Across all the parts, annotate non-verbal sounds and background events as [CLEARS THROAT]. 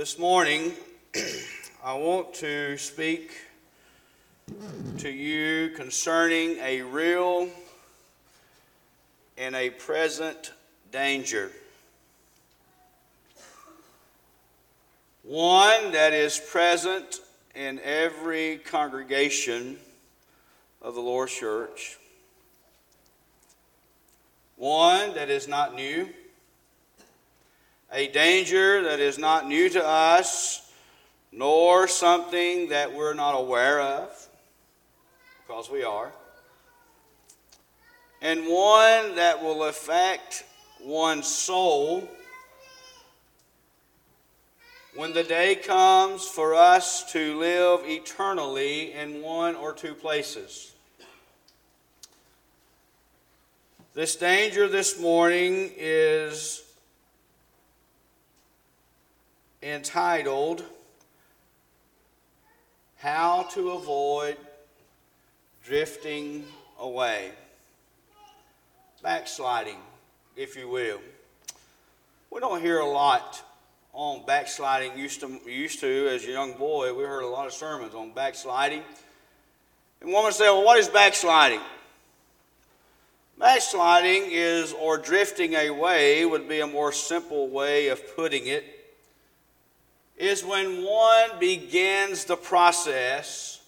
This morning, [CLEARS THROAT] I want to speak to you concerning a real and a present danger. One that is present in every congregation of the Lord's church. One that is not new a danger that is not new to us, nor something that we're not aware of, because we are, and one that will affect one's soul when the day comes for us to live eternally in one or two places. This danger this morning is entitled How to Avoid Drifting Away. Backsliding, if you will. We don't hear a lot on backsliding. Used to, used to, as a young boy, we heard a lot of sermons on backsliding. And one would say, well, what is backsliding? Backsliding is, or drifting away, would be a more simple way of putting it is when one begins the process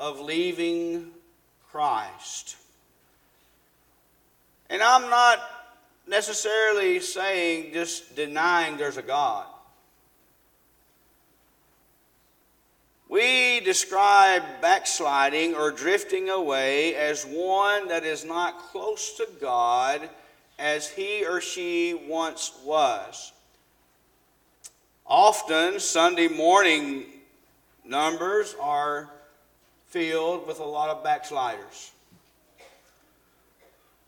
of leaving Christ. And I'm not necessarily saying just denying there's a God. We describe backsliding or drifting away as one that is not close to God as he or she once was. Often, Sunday morning numbers are filled with a lot of backsliders.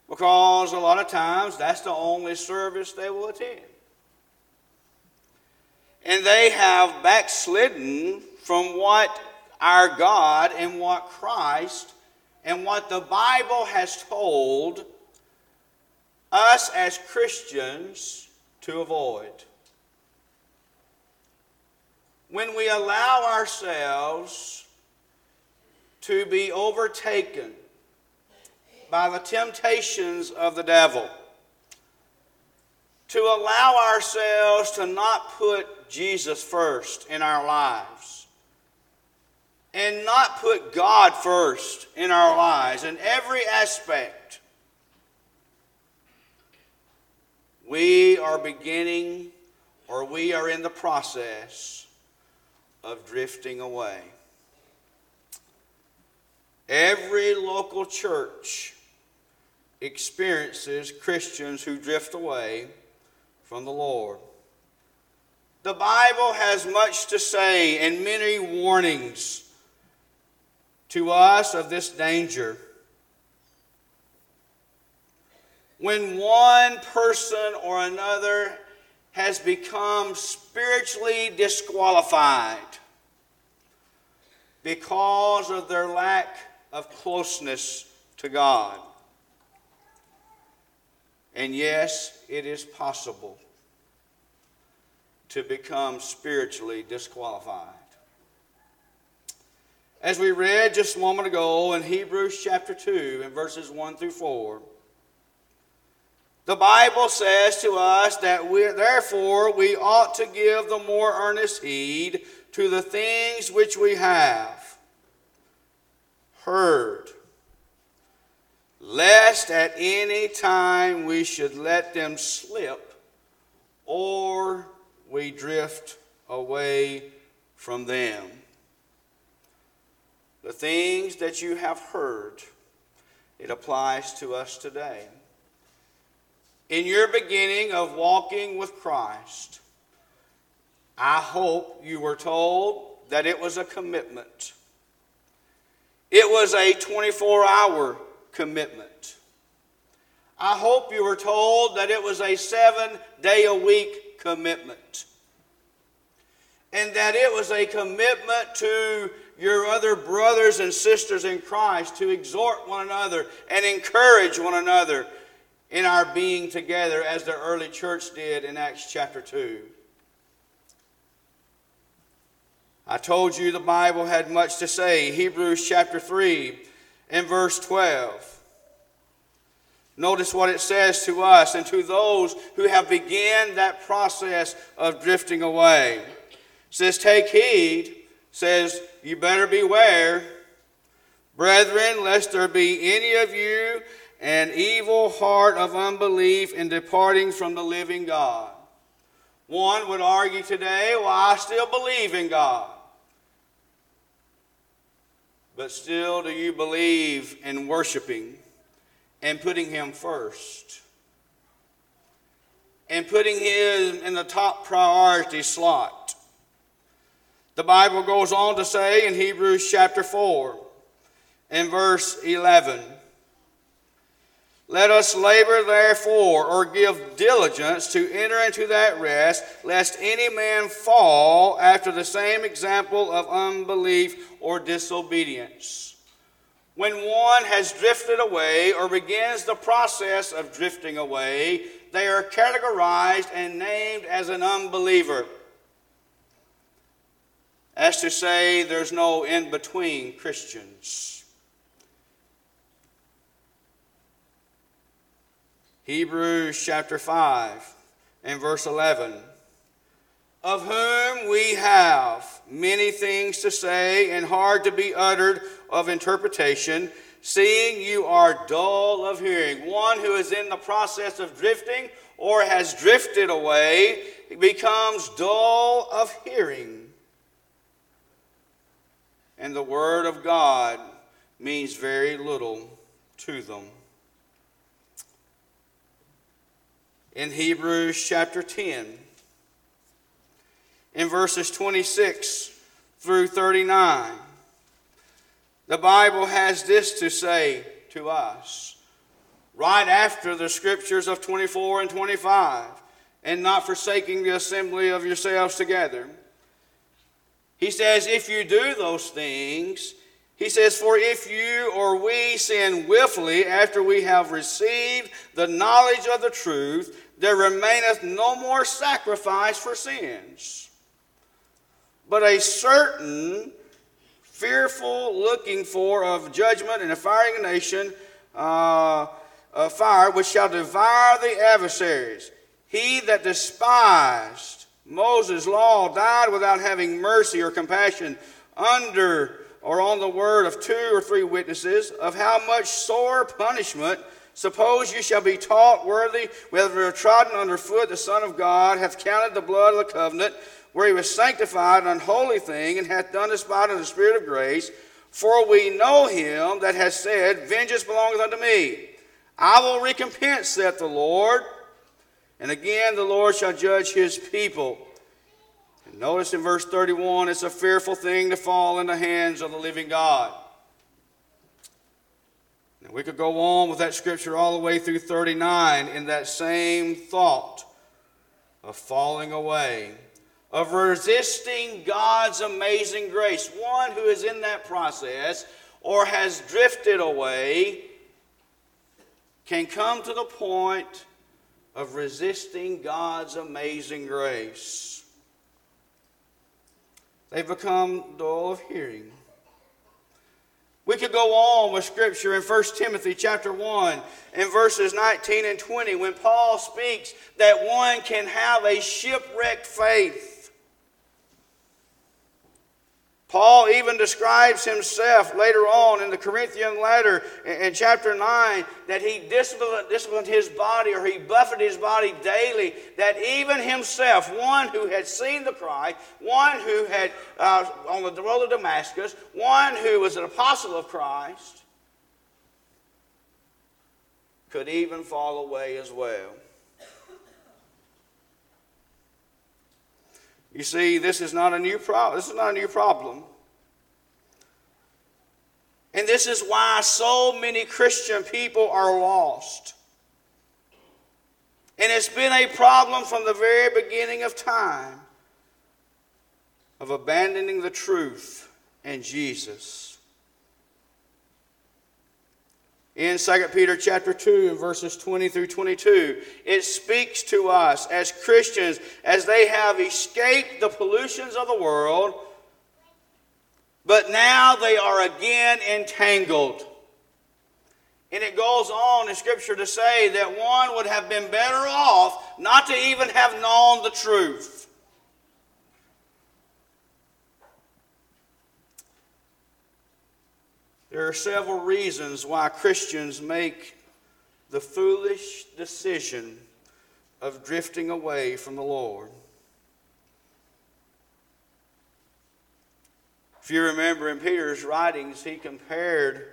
Because a lot of times that's the only service they will attend. And they have backslidden from what our God and what Christ and what the Bible has told us as Christians to avoid when we allow ourselves to be overtaken by the temptations of the devil, to allow ourselves to not put Jesus first in our lives, and not put God first in our lives in every aspect, we are beginning or we are in the process of drifting away. Every local church experiences Christians who drift away from the Lord. The Bible has much to say and many warnings to us of this danger. When one person or another has become spiritually disqualified because of their lack of closeness to God. And yes, it is possible to become spiritually disqualified. As we read just a moment ago in Hebrews chapter 2, in verses 1 through 4, the Bible says to us that we, therefore we ought to give the more earnest heed to the things which we have heard, lest at any time we should let them slip or we drift away from them. The things that you have heard, it applies to us today in your beginning of walking with Christ, I hope you were told that it was a commitment. It was a 24 hour commitment. I hope you were told that it was a seven day a week commitment. And that it was a commitment to your other brothers and sisters in Christ to exhort one another and encourage one another in our being together as the early church did in Acts chapter 2. I told you the Bible had much to say. Hebrews chapter 3 and verse 12. Notice what it says to us and to those who have begun that process of drifting away. It says, Take heed, says, You better beware, brethren, lest there be any of you an evil heart of unbelief in departing from the living God. One would argue today, Well, I still believe in God. But still, do you believe in worshiping? and putting him first and putting him in the top priority slot. The Bible goes on to say in Hebrews chapter 4 and verse 11 Let us labor therefore, or give diligence to enter into that rest, lest any man fall after the same example of unbelief or disobedience. When one has drifted away or begins the process of drifting away, they are categorized and named as an unbeliever. As to say, there's no in between Christians. Hebrews chapter 5 and verse 11 of whom we have many things to say and hard to be uttered of interpretation, seeing you are dull of hearing. One who is in the process of drifting or has drifted away becomes dull of hearing. And the Word of God means very little to them. In Hebrews chapter 10, in verses 26 through 39. The Bible has this to say to us right after the scriptures of 24 and 25, and not forsaking the assembly of yourselves together. He says, if you do those things, he says, For if you or we sin willfully after we have received the knowledge of the truth, there remaineth no more sacrifice for sins but a certain fearful looking for of judgment and a fiery nation, uh, a fire which shall devour the adversaries. He that despised Moses' law died without having mercy or compassion under or on the word of two or three witnesses of how much sore punishment suppose you shall be taught worthy whether have trodden under foot the son of god hath counted the blood of the covenant where he was sanctified an unholy thing, and hath done by in the Spirit of grace. For we know him that has said, Vengeance belongeth unto me. I will recompense, saith the Lord. And again, the Lord shall judge his people. And notice in verse 31, it's a fearful thing to fall in the hands of the living God. Now, we could go on with that scripture all the way through 39 in that same thought of falling away of resisting God's amazing grace. One who is in that process or has drifted away can come to the point of resisting God's amazing grace. They've become dull of hearing. Could go on with scripture in 1 Timothy chapter 1 in verses 19 and 20 when Paul speaks that one can have a shipwrecked faith. Paul even describes himself later on in the Corinthian letter in chapter 9 that he disciplined, his body or he buffeted his body daily. That even himself, one who had seen the Christ, one who had uh, on the road of Damascus, one who was an apostle of Christ, could even fall away as well. You see, this is not a new problem. This is not a new problem. And this is why so many Christian people are lost. And it's been a problem from the very beginning of time of abandoning the truth and Jesus in 2 Peter chapter 2 verses 20 through 22. It speaks to us as Christians as they have escaped the pollutions of the world but now they are again entangled. And it goes on in Scripture to say that one would have been better off not to even have known the truth. There are several reasons why Christians make the foolish decision of drifting away from the Lord. If you remember in Peter's writings, he compared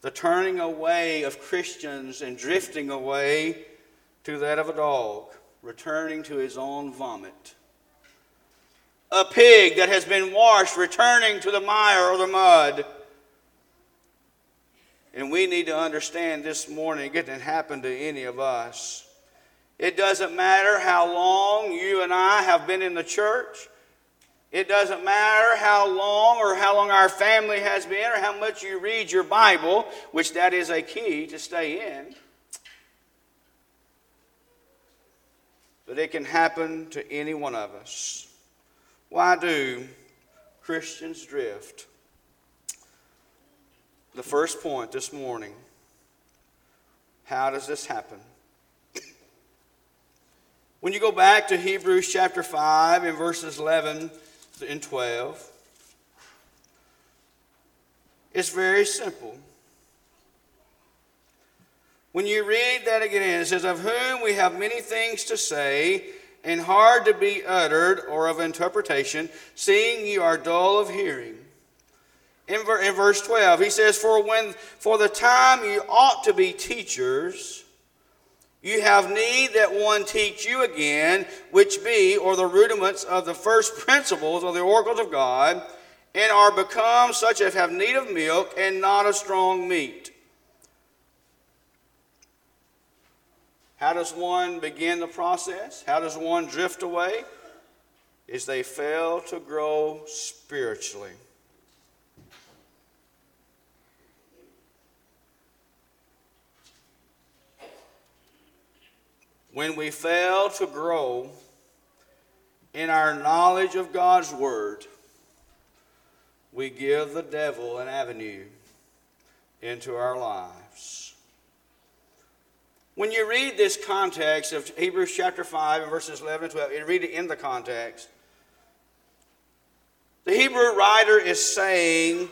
the turning away of Christians and drifting away to that of a dog, returning to his own vomit. A pig that has been washed, returning to the mire or the mud. And we need to understand this morning, it didn't happen to any of us. It doesn't matter how long you and I have been in the church. It doesn't matter how long or how long our family has been or how much you read your Bible, which that is a key to stay in. But it can happen to any one of us. Why do Christians drift? The first point this morning how does this happen? When you go back to Hebrews chapter 5 and verses 11 and 12. It's very simple. When you read that again, it says, Of whom we have many things to say, and hard to be uttered or of interpretation, seeing you are dull of hearing. In, in verse 12, he says, For when for the time you ought to be teachers, you have need that one teach you again, which be, or the rudiments of the first [LAUGHS] principles of the oracles of God, and are become such as have need of milk and not of strong meat. How does one begin the process? How does one drift away? Is they fail to grow spiritually. When we fail to grow in our knowledge of God's Word, we give the devil an avenue into our lives. When you read this context of Hebrews chapter 5 and verses 11 and 12, you read it in the context. The Hebrew writer is saying,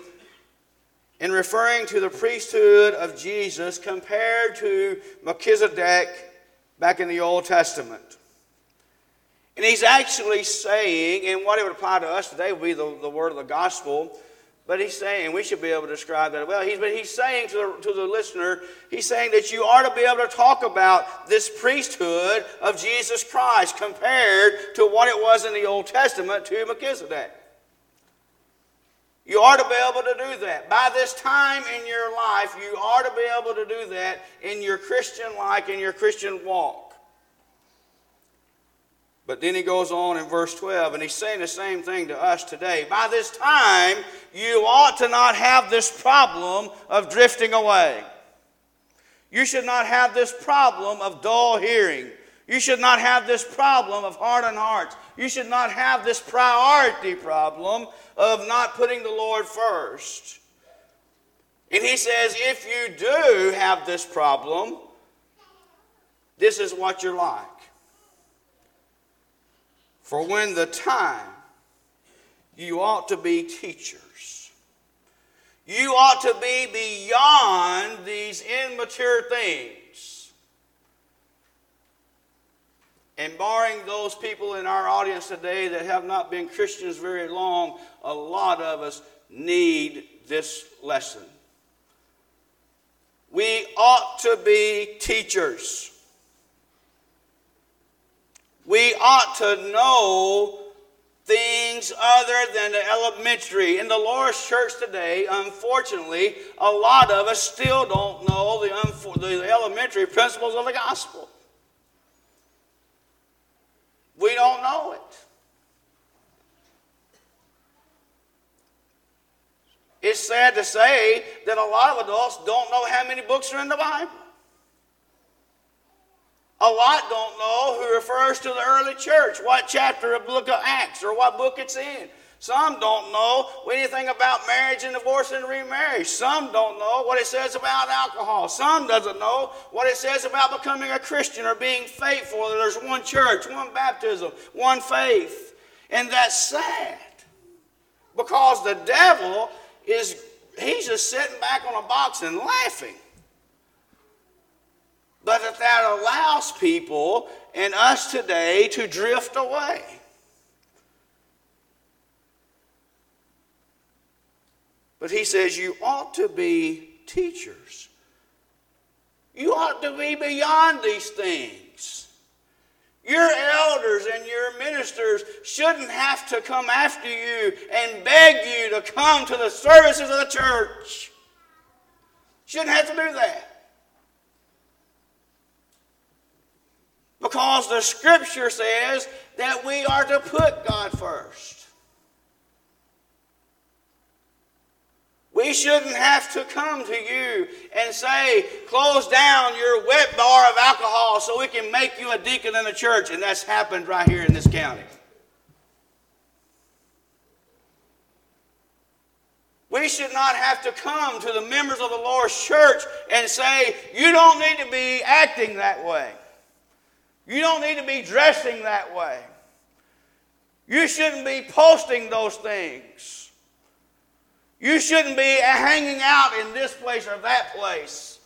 in referring to the priesthood of Jesus compared to Melchizedek back in the Old Testament. And he's actually saying, and what it would apply to us today would be the, the word of the gospel, but he's saying, we should be able to describe that well. He's, but he's saying to the, to the listener, he's saying that you are to be able to talk about this priesthood of Jesus Christ compared to what it was in the Old Testament to Melchizedek. You are to be able to do that. By this time in your life, you are to be able to do that in your Christian life, in your Christian walk. But then he goes on in verse 12, and he's saying the same thing to us today. By this time, you ought to not have this problem of drifting away. You should not have this problem of dull hearing. You should not have this problem of hardened hearts. You should not have this priority problem of not putting the Lord first. And he says, if you do have this problem, this is what you're like. For when the time, you ought to be teachers. You ought to be beyond these immature things. And barring those people in our audience today that have not been Christians very long, a lot of us need this lesson. We ought to be teachers. We ought to know things other than the elementary. In the Lord's church today, unfortunately, a lot of us still don't know the, the elementary principles of the gospel. We don't know it. It's sad to say that a lot of adults don't know how many books are in the Bible. A lot don't know who refers to the early church, what chapter of book of Acts or what book it's in. Some don't know anything about marriage and divorce and remarriage. Some don't know what it says about alcohol. Some doesn't know what it says about becoming a Christian or being faithful. There's one church, one baptism, one faith. And that's sad. Because the devil is he's just sitting back on a box and laughing. But that that allows people and us today to drift away. But he says you ought to be teachers. You ought to be beyond these things. Your elders and your ministers shouldn't have to come after you and beg you to come to the services of the church. Shouldn't have to do that. Because the scripture says that we are to put God first. We shouldn't have to come to you and say, close down your wet bar of alcohol so we can make you a deacon in the church. And that's happened right here in this county. We should not have to come to the members of the Lord's church and say, you don't need to be acting that way. You don't need to be dressing that way. You shouldn't be posting those things. You shouldn't be hanging out in this place or that place.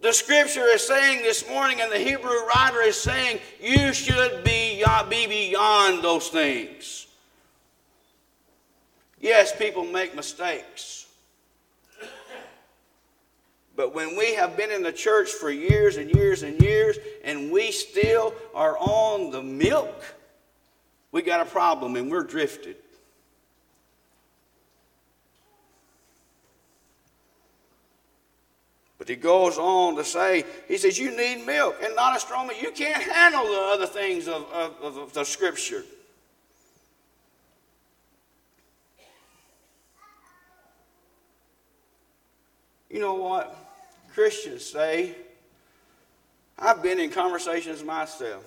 The scripture is saying this morning, and the Hebrew writer is saying, you should be, be beyond those things. Yes, people make mistakes. But when we have been in the church for years and years and years, and we still are on the milk, we got a problem and we're drifted. But he goes on to say, he says, You need milk and not a strong. You can't handle the other things of, of, of the scripture. You know what? Christians say, I've been in conversations myself.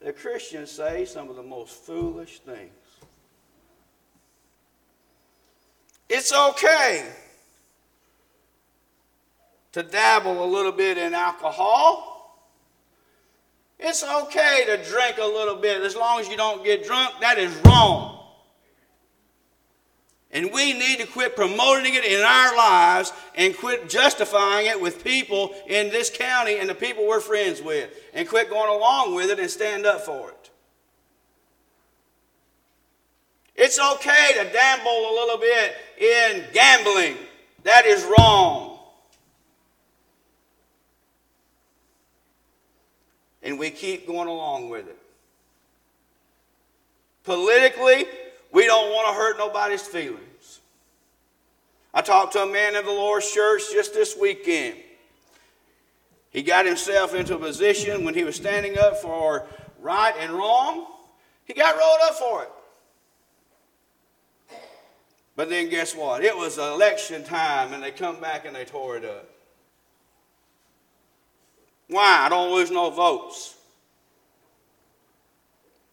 The Christians say some of the most foolish things. It's okay to dabble a little bit in alcohol. It's okay to drink a little bit as long as you don't get drunk. That is wrong. And we need to quit promoting it in our lives and quit justifying it with people in this county and the people we're friends with. And quit going along with it and stand up for it. It's okay to dabble a little bit in gambling. That is wrong. And we keep going along with it. Politically, we don't want to hurt nobody's feelings. I talked to a man in the Lord's church just this weekend. He got himself into a position when he was standing up for right and wrong, he got rolled up for it. But then guess what? It was election time and they come back and they tore it up. Why? I don't lose no votes.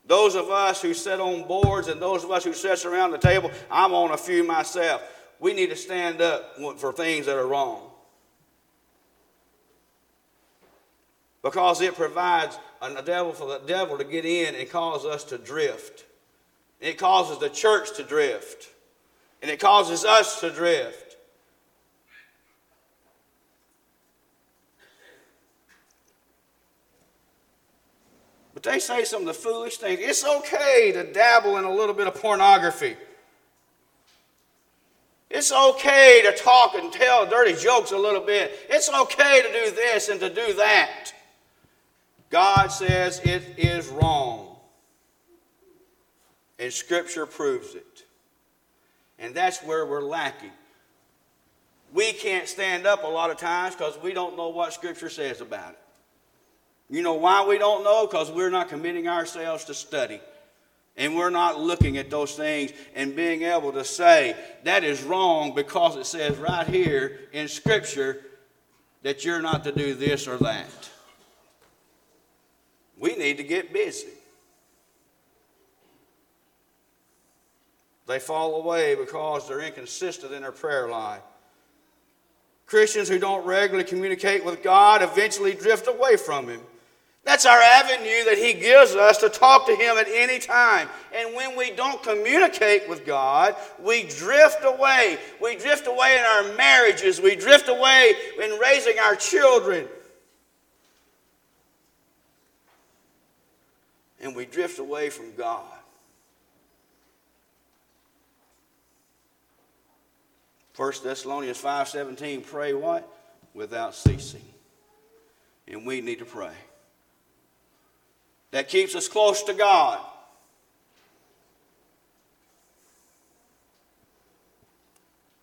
Those of us who sit on boards and those of us who sit around the table, I'm on a few myself. We need to stand up for things that are wrong. Because it provides a devil for the devil to get in and cause us to drift. It causes the church to drift. And it causes us to drift. They say some of the foolish things. It's okay to dabble in a little bit of pornography. It's okay to talk and tell dirty jokes a little bit. It's okay to do this and to do that. God says it is wrong. And Scripture proves it. And that's where we're lacking. We can't stand up a lot of times because we don't know what Scripture says about it. You know why we don't know? Because we're not committing ourselves to study. And we're not looking at those things and being able to say that is wrong because it says right here in Scripture that you're not to do this or that. We need to get busy. They fall away because they're inconsistent in their prayer life. Christians who don't regularly communicate with God eventually drift away from Him. That's our avenue that He gives us to talk to Him at any time. And when we don't communicate with God, we drift away. We drift away in our marriages, we drift away in raising our children. And we drift away from God. 1 Thessalonians 5:17 pray what? Without ceasing. And we need to pray. That keeps us close to God.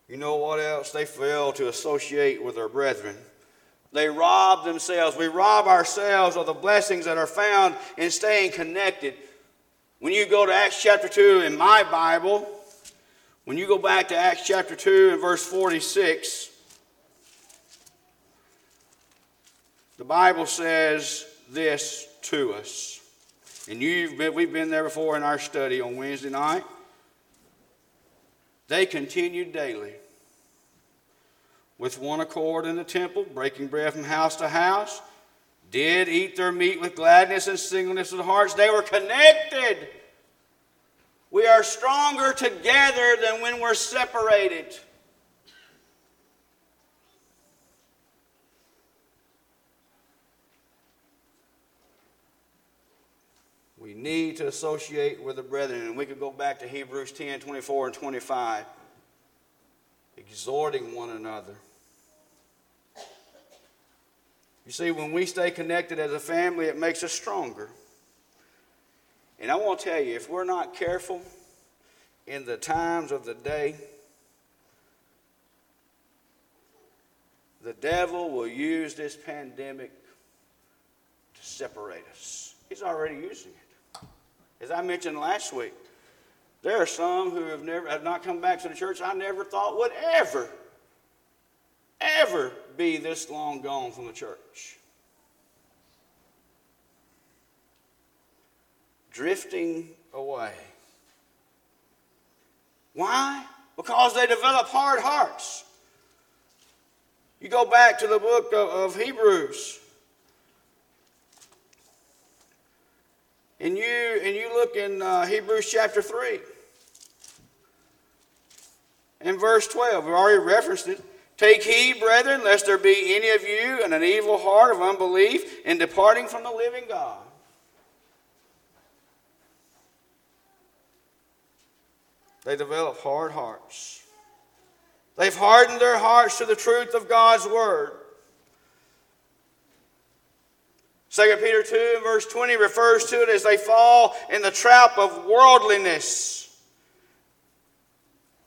You know what else? They fail to associate with their brethren. They rob themselves. We rob ourselves of the blessings that are found in staying connected. When you go to Acts chapter 2 in my Bible, when you go back to Acts chapter 2 and verse 46, the Bible says this to us. And you've been, we've been there before in our study on Wednesday night. They continued daily with one accord in the temple, breaking bread from house to house, did eat their meat with gladness and singleness of the hearts. They were connected we are stronger together than when we're separated. Need to associate with the brethren. And we could go back to Hebrews 10 24 and 25, exhorting one another. You see, when we stay connected as a family, it makes us stronger. And I want to tell you, if we're not careful in the times of the day, the devil will use this pandemic to separate us. He's already using it. As I mentioned last week, there are some who have never have not come back to the church I never thought would ever, ever be this long gone from the church. drifting away. Why? Because they develop hard hearts. You go back to the book of, Hebrews. And you, and you look in uh, Hebrews chapter 3 and verse 12. We've already referenced it. Take heed, brethren, lest there be any of you in an evil heart of unbelief in departing from the living God. They develop hard hearts. They've hardened their hearts to the truth of God's word. 2 Peter 2 verse 20 refers to it as they fall in the trap of worldliness.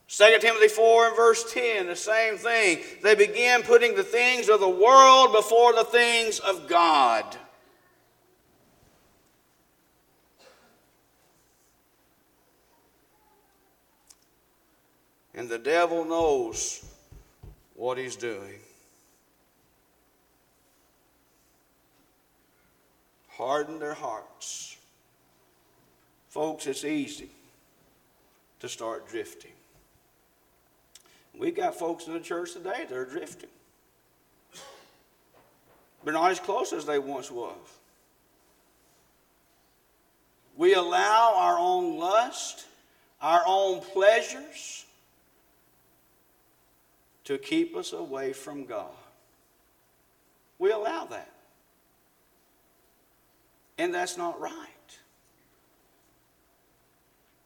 2 Timothy 4 and verse 10, the same thing. They begin putting the things of the world before the things of God. And the devil knows what he's doing. Harden their hearts. Folks, it's easy to start drifting. We've got folks in the church today that are drifting. They're not as close as they once was. We allow our own lust, our own pleasures, to keep us away from God. We allow that. And that's not right.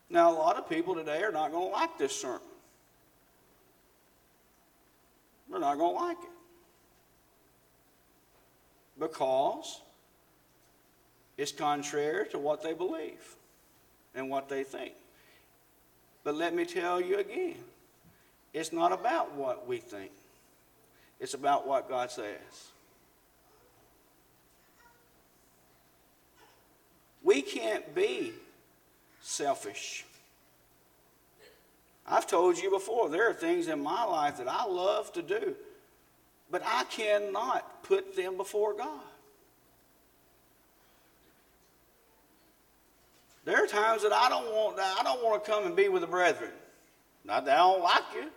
Now, a lot of people today are not going to like this sermon. They're not going to like it. Because it's contrary to what they believe and what they think. But let me tell you again it's not about what we think, it's about what God says. We can't be selfish. I've told you before, there are things in my life that I love to do, but I cannot put them before God. There are times that I don't want I don't want to come and be with the brethren. Not that I don't like you.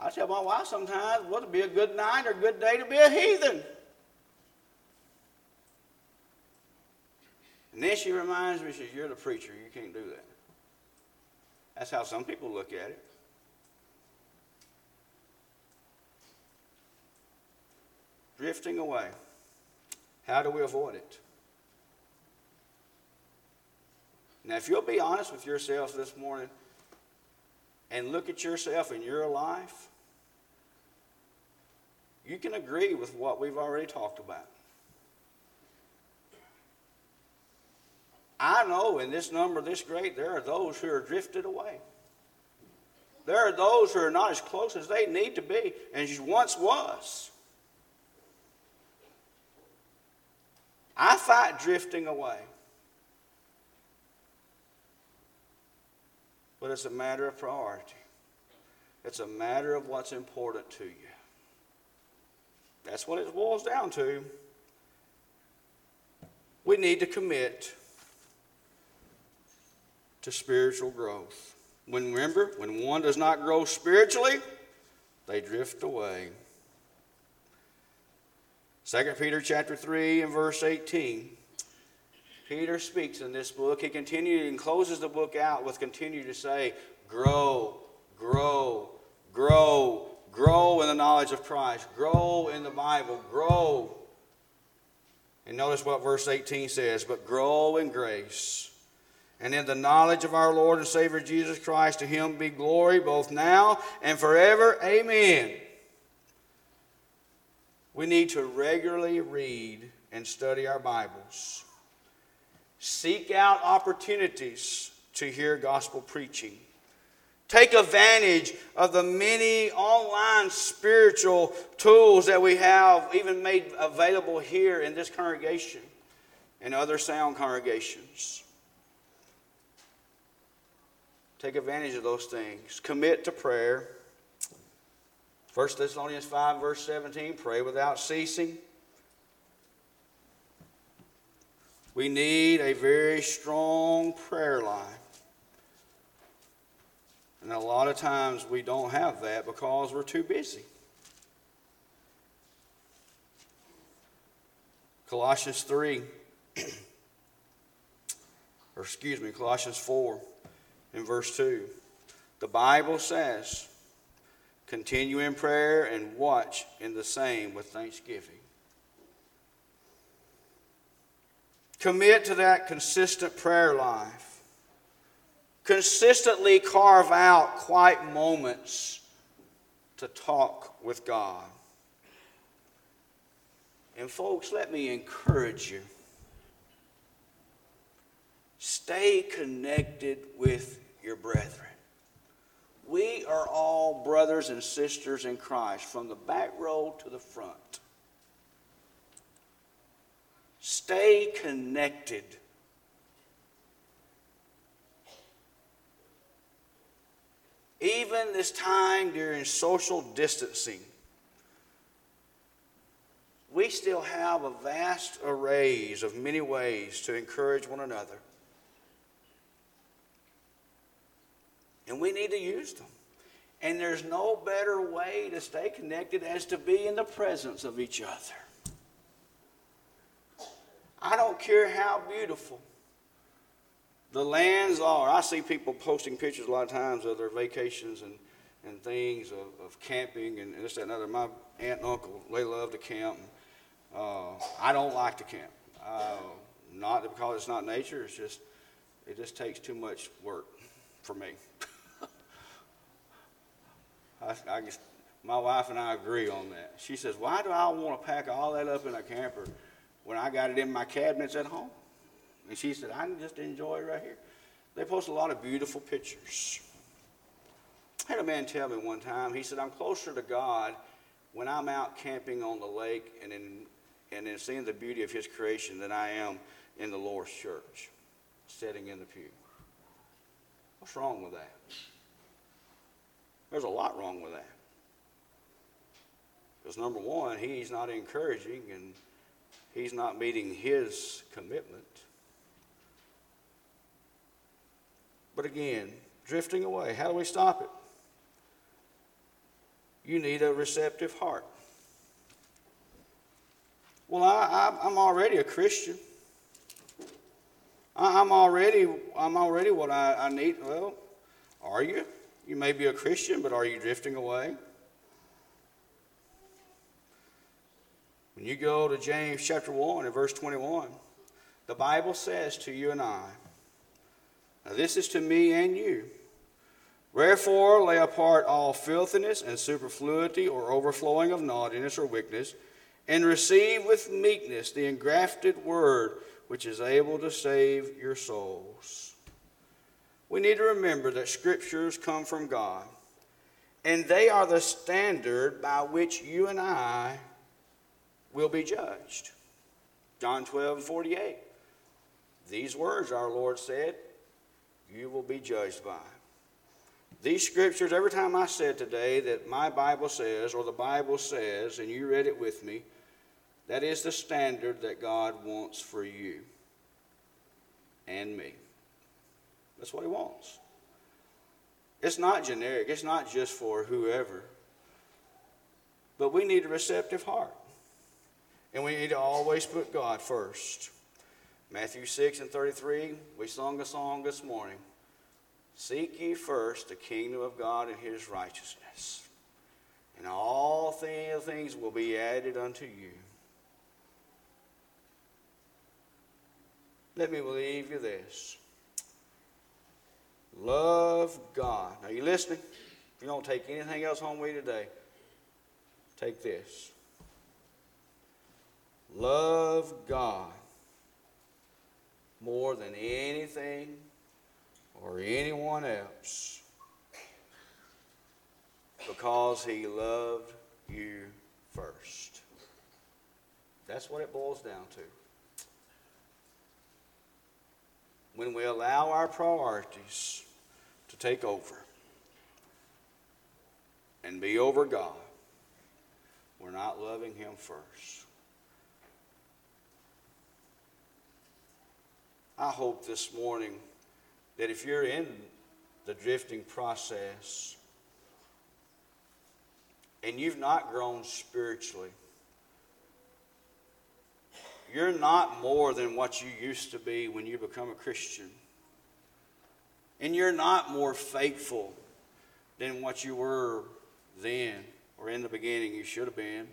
I tell my wife sometimes, what would be a good night or a good day to be a heathen? And then she reminds me, she says, You're the preacher, you can't do that. That's how some people look at it. Drifting away. How do we avoid it? Now, if you'll be honest with yourself this morning and look at yourself in your life, you can agree with what we've already talked about. I know in this number this great, there are those who are drifted away. There are those who are not as close as they need to be and once was. I fight drifting away. But it's a matter of priority. It's a matter of what's important to you. That's what it boils down to. We need to commit to spiritual growth. When remember, when one does not grow spiritually, they drift away. 2 Peter chapter 3 and verse 18. Peter speaks in this book. He continues and closes the book out with continue to say, grow, grow, grow, grow in the knowledge of Christ, grow in the Bible, grow. And notice what verse 18 says, but grow in grace and in the knowledge of our Lord and Savior Jesus Christ. To him be glory both now and forever. Amen. We need to regularly read and study our Bibles. Seek out opportunities to hear gospel preaching. Take advantage of the many online spiritual tools that we have even made available here in this congregation and other sound congregations. Take advantage of those things. Commit to prayer. 1 Thessalonians 5, verse 17 pray without ceasing. We need a very strong prayer life. And a lot of times we don't have that because we're too busy. Colossians 3, [CLEARS THROAT] or excuse me, Colossians 4 in verse 2. The Bible says, continue in prayer and watch in the same with thanksgiving. Commit to that consistent prayer life. Consistently carve out quiet moments to talk with God. And, folks, let me encourage you stay connected with your brethren. We are all brothers and sisters in Christ from the back row to the front. Stay connected. Even this time during social distancing, we still have a vast arrays of many ways to encourage one another. And we need to use them. And there's no better way to stay connected as to be in the presence of each other. I don't care how beautiful the lands are. I see people posting pictures a lot of times of their vacations and, and things of, of camping and this, that, and other. My aunt and uncle, they love to camp. Uh, I don't like to camp. Uh, not because it's not nature, it's just, it just takes too much work for me. [LAUGHS] I, I just, my wife and I agree on that. She says, Why do I want to pack all that up in a camper when I got it in my cabinets at home? And she said, I can just enjoy it right here. They post a lot of beautiful pictures. I had a man tell me one time, he said, I'm closer to God when I'm out camping on the lake and in, and in seeing the beauty of his creation than I am in the Lord's church, sitting in the pew. What's wrong with that? There's a lot wrong with that. Because number one, he's not encouraging and he's not meeting his commitment. But again, drifting away, how do we stop it? You need a receptive heart. Well, I, am already a Christian. I, am already, I'm already what I, I need. Well, are you? You may be a Christian, but are you drifting away? When you go to James chapter 1 and verse 21, the Bible says to you and I, now this is to me and you. Wherefore, lay apart all filthiness and superfluity or overflowing of naughtiness or wickedness, and receive with meekness the engrafted word which is able to save your souls. We need to remember that scriptures come from God, and they are the standard by which you and I will be judged. John 12 and 48. These words our Lord said, You will be judged by. These scriptures, every time I said today that my Bible says, or the Bible says, and you read it with me, that is the standard that God wants for you and me. That's what He wants. It's not generic, it's not just for whoever. But we need a receptive heart. And we need to always put God first. Matthew 6 and 33, we sung a song this morning. Seek ye first the kingdom of God and his righteousness, and all things will be added unto you. Let me leave you this. Love God. Are you listening? If you don't take anything else home with you today, take this. Love God more than anything or anyone else because he loved you first. That's what it boils down to. When we allow our priorities take over and be over God, we're not loving Him first. I hope this morning that if you're in the drifting process and you've not grown spiritually, you're not more than what you used to be when you become a Christian. And you're not more faithful than what you were then or in the beginning you should have been.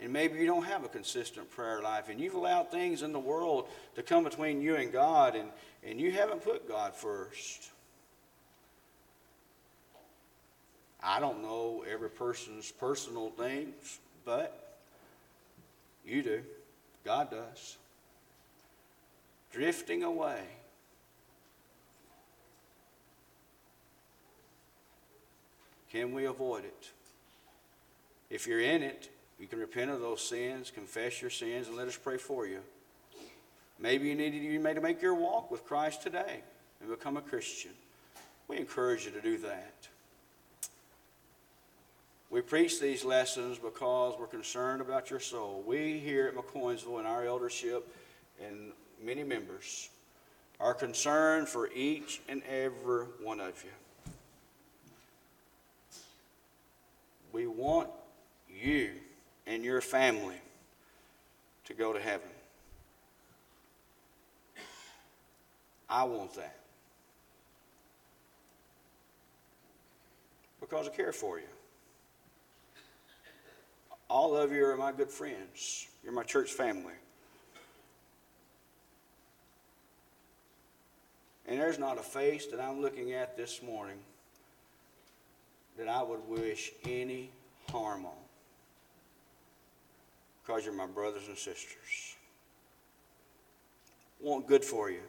And maybe you don't have a consistent prayer life, and you've allowed things in the world to come between you and God, and, and you haven't put God first. I don't know every person's personal things, but you do. God does. Drifting away. Can we avoid it? If you're in it, you can repent of those sins, confess your sins, and let us pray for you. Maybe you need to make your walk with Christ today and become a Christian. We encourage you to do that. We preach these lessons because we're concerned about your soul. We here at McCoynsville and our eldership and many members are concerned for each and every one of you. We want you and your family to go to heaven. I want that. Because I care for you. All of you are my good friends. You're my church family. And there's not a face that I'm looking at this morning that I would wish any harm on because you're my brothers and sisters. Want good for you.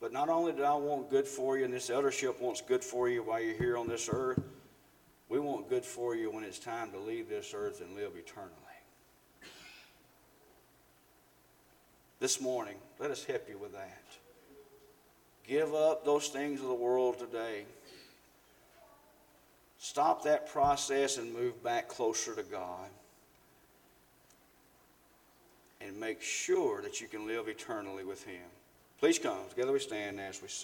But not only do I want good for you, and this eldership wants good for you while you're here on this earth, we want good for you when it's time to leave this earth and live eternally. This morning, let us help you with that. Give up those things of the world today. Stop that process and move back closer to God and make sure that you can live eternally with Him. Please come. Together we stand as we sing.